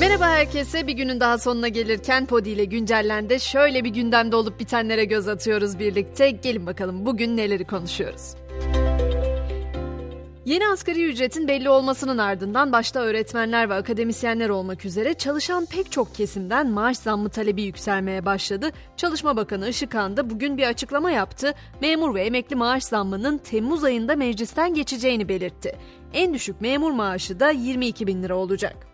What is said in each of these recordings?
Merhaba herkese. Bir günün daha sonuna gelirken Podi ile güncellendi. Şöyle bir gündemde olup bitenlere göz atıyoruz birlikte. Gelin bakalım bugün neleri konuşuyoruz. Yeni asgari ücretin belli olmasının ardından başta öğretmenler ve akademisyenler olmak üzere çalışan pek çok kesimden maaş zammı talebi yükselmeye başladı. Çalışma Bakanı Işıkhan da bugün bir açıklama yaptı. Memur ve emekli maaş zammının Temmuz ayında meclisten geçeceğini belirtti. En düşük memur maaşı da 22 bin lira olacak.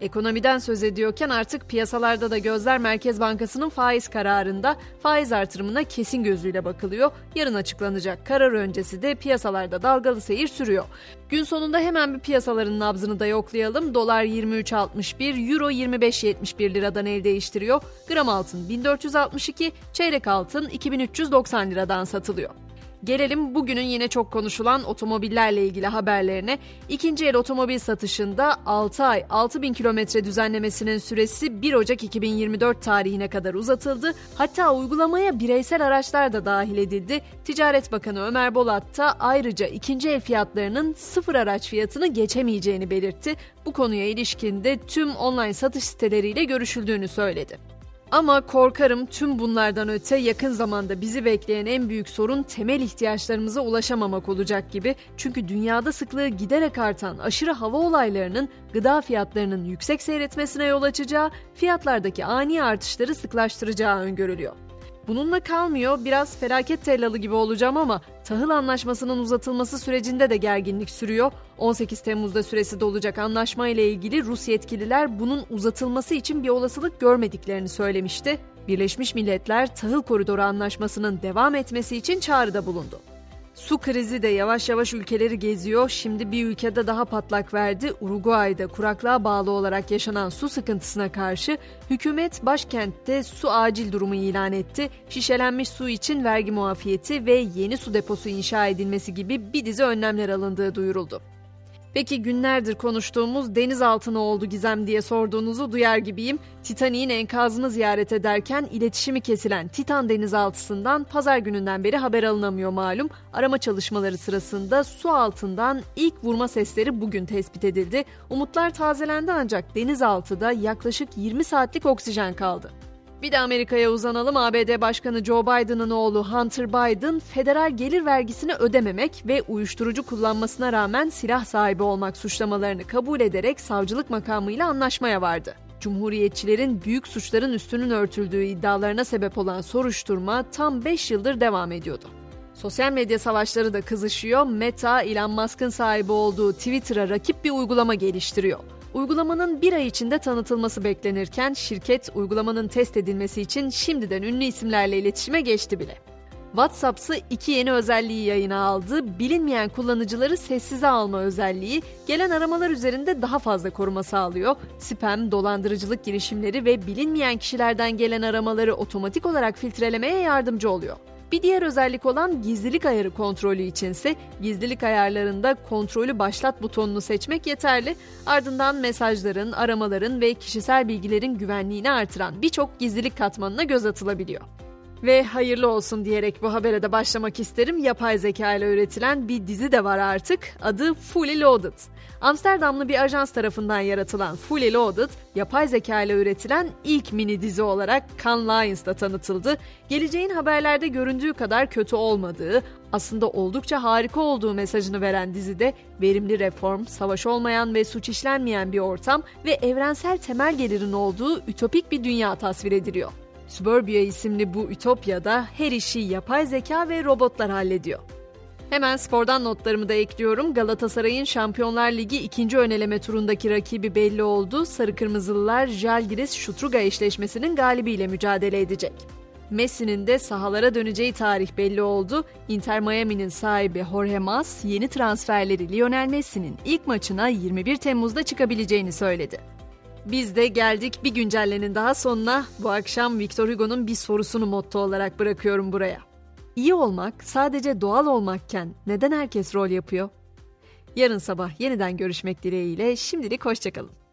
Ekonomiden söz ediyorken artık piyasalarda da gözler Merkez Bankası'nın faiz kararında faiz artırımına kesin gözüyle bakılıyor. Yarın açıklanacak karar öncesi de piyasalarda dalgalı seyir sürüyor. Gün sonunda hemen bir piyasaların nabzını da yoklayalım. Dolar 23.61, Euro 25.71 liradan el değiştiriyor. Gram altın 1462, çeyrek altın 2390 liradan satılıyor. Gelelim bugünün yine çok konuşulan otomobillerle ilgili haberlerine. İkinci el otomobil satışında 6 ay 6000 kilometre düzenlemesinin süresi 1 Ocak 2024 tarihine kadar uzatıldı. Hatta uygulamaya bireysel araçlar da dahil edildi. Ticaret Bakanı Ömer Bolat da ayrıca ikinci el fiyatlarının sıfır araç fiyatını geçemeyeceğini belirtti. Bu konuya ilişkin de tüm online satış siteleriyle görüşüldüğünü söyledi. Ama korkarım tüm bunlardan öte yakın zamanda bizi bekleyen en büyük sorun temel ihtiyaçlarımıza ulaşamamak olacak gibi. Çünkü dünyada sıklığı giderek artan aşırı hava olaylarının gıda fiyatlarının yüksek seyretmesine yol açacağı, fiyatlardaki ani artışları sıklaştıracağı öngörülüyor. Bununla kalmıyor, biraz felaket tellalı gibi olacağım ama tahıl anlaşmasının uzatılması sürecinde de gerginlik sürüyor. 18 Temmuz'da süresi dolacak anlaşma ile ilgili Rus yetkililer bunun uzatılması için bir olasılık görmediklerini söylemişti. Birleşmiş Milletler Tahıl Koridoru Anlaşması'nın devam etmesi için çağrıda bulundu. Su krizi de yavaş yavaş ülkeleri geziyor. Şimdi bir ülkede daha patlak verdi. Uruguay'da kuraklığa bağlı olarak yaşanan su sıkıntısına karşı hükümet başkentte su acil durumu ilan etti. Şişelenmiş su için vergi muafiyeti ve yeni su deposu inşa edilmesi gibi bir dizi önlemler alındığı duyuruldu. Peki günlerdir konuştuğumuz deniz altına oldu gizem diye sorduğunuzu duyar gibiyim. Titanik'in enkazını ziyaret ederken iletişimi kesilen Titan denizaltısından pazar gününden beri haber alınamıyor malum. Arama çalışmaları sırasında su altından ilk vurma sesleri bugün tespit edildi. Umutlar tazelendi ancak denizaltıda yaklaşık 20 saatlik oksijen kaldı. Bir de Amerika'ya uzanalım. ABD Başkanı Joe Biden'ın oğlu Hunter Biden federal gelir vergisini ödememek ve uyuşturucu kullanmasına rağmen silah sahibi olmak suçlamalarını kabul ederek savcılık makamıyla anlaşmaya vardı. Cumhuriyetçilerin büyük suçların üstünün örtüldüğü iddialarına sebep olan soruşturma tam 5 yıldır devam ediyordu. Sosyal medya savaşları da kızışıyor. Meta, Elon Musk'ın sahibi olduğu Twitter'a rakip bir uygulama geliştiriyor. Uygulamanın bir ay içinde tanıtılması beklenirken şirket uygulamanın test edilmesi için şimdiden ünlü isimlerle iletişime geçti bile. WhatsApp'sı iki yeni özelliği yayına aldı. Bilinmeyen kullanıcıları sessize alma özelliği gelen aramalar üzerinde daha fazla koruma sağlıyor. Spam, dolandırıcılık girişimleri ve bilinmeyen kişilerden gelen aramaları otomatik olarak filtrelemeye yardımcı oluyor. Bir diğer özellik olan gizlilik ayarı kontrolü içinse gizlilik ayarlarında kontrolü başlat butonunu seçmek yeterli. Ardından mesajların, aramaların ve kişisel bilgilerin güvenliğini artıran birçok gizlilik katmanına göz atılabiliyor. Ve hayırlı olsun diyerek bu habere de başlamak isterim. Yapay zeka ile üretilen bir dizi de var artık. Adı Fully Loaded. Amsterdamlı bir ajans tarafından yaratılan Fully Loaded, yapay zeka ile üretilen ilk mini dizi olarak Cannes Lions'da tanıtıldı. Geleceğin haberlerde göründüğü kadar kötü olmadığı, aslında oldukça harika olduğu mesajını veren dizide verimli reform, savaş olmayan ve suç işlenmeyen bir ortam ve evrensel temel gelirin olduğu ütopik bir dünya tasvir ediliyor. Suburbia isimli bu ütopyada her işi yapay zeka ve robotlar hallediyor. Hemen spordan notlarımı da ekliyorum. Galatasaray'ın Şampiyonlar Ligi ikinci öneleme turundaki rakibi belli oldu. Sarı Kırmızılılar Jalgiris Şutruga eşleşmesinin galibiyle mücadele edecek. Messi'nin de sahalara döneceği tarih belli oldu. Inter Miami'nin sahibi Jorge Mas yeni transferleri Lionel Messi'nin ilk maçına 21 Temmuz'da çıkabileceğini söyledi. Biz de geldik bir güncellenin daha sonuna. Bu akşam Victor Hugo'nun bir sorusunu motto olarak bırakıyorum buraya. İyi olmak sadece doğal olmakken neden herkes rol yapıyor? Yarın sabah yeniden görüşmek dileğiyle şimdilik hoşçakalın.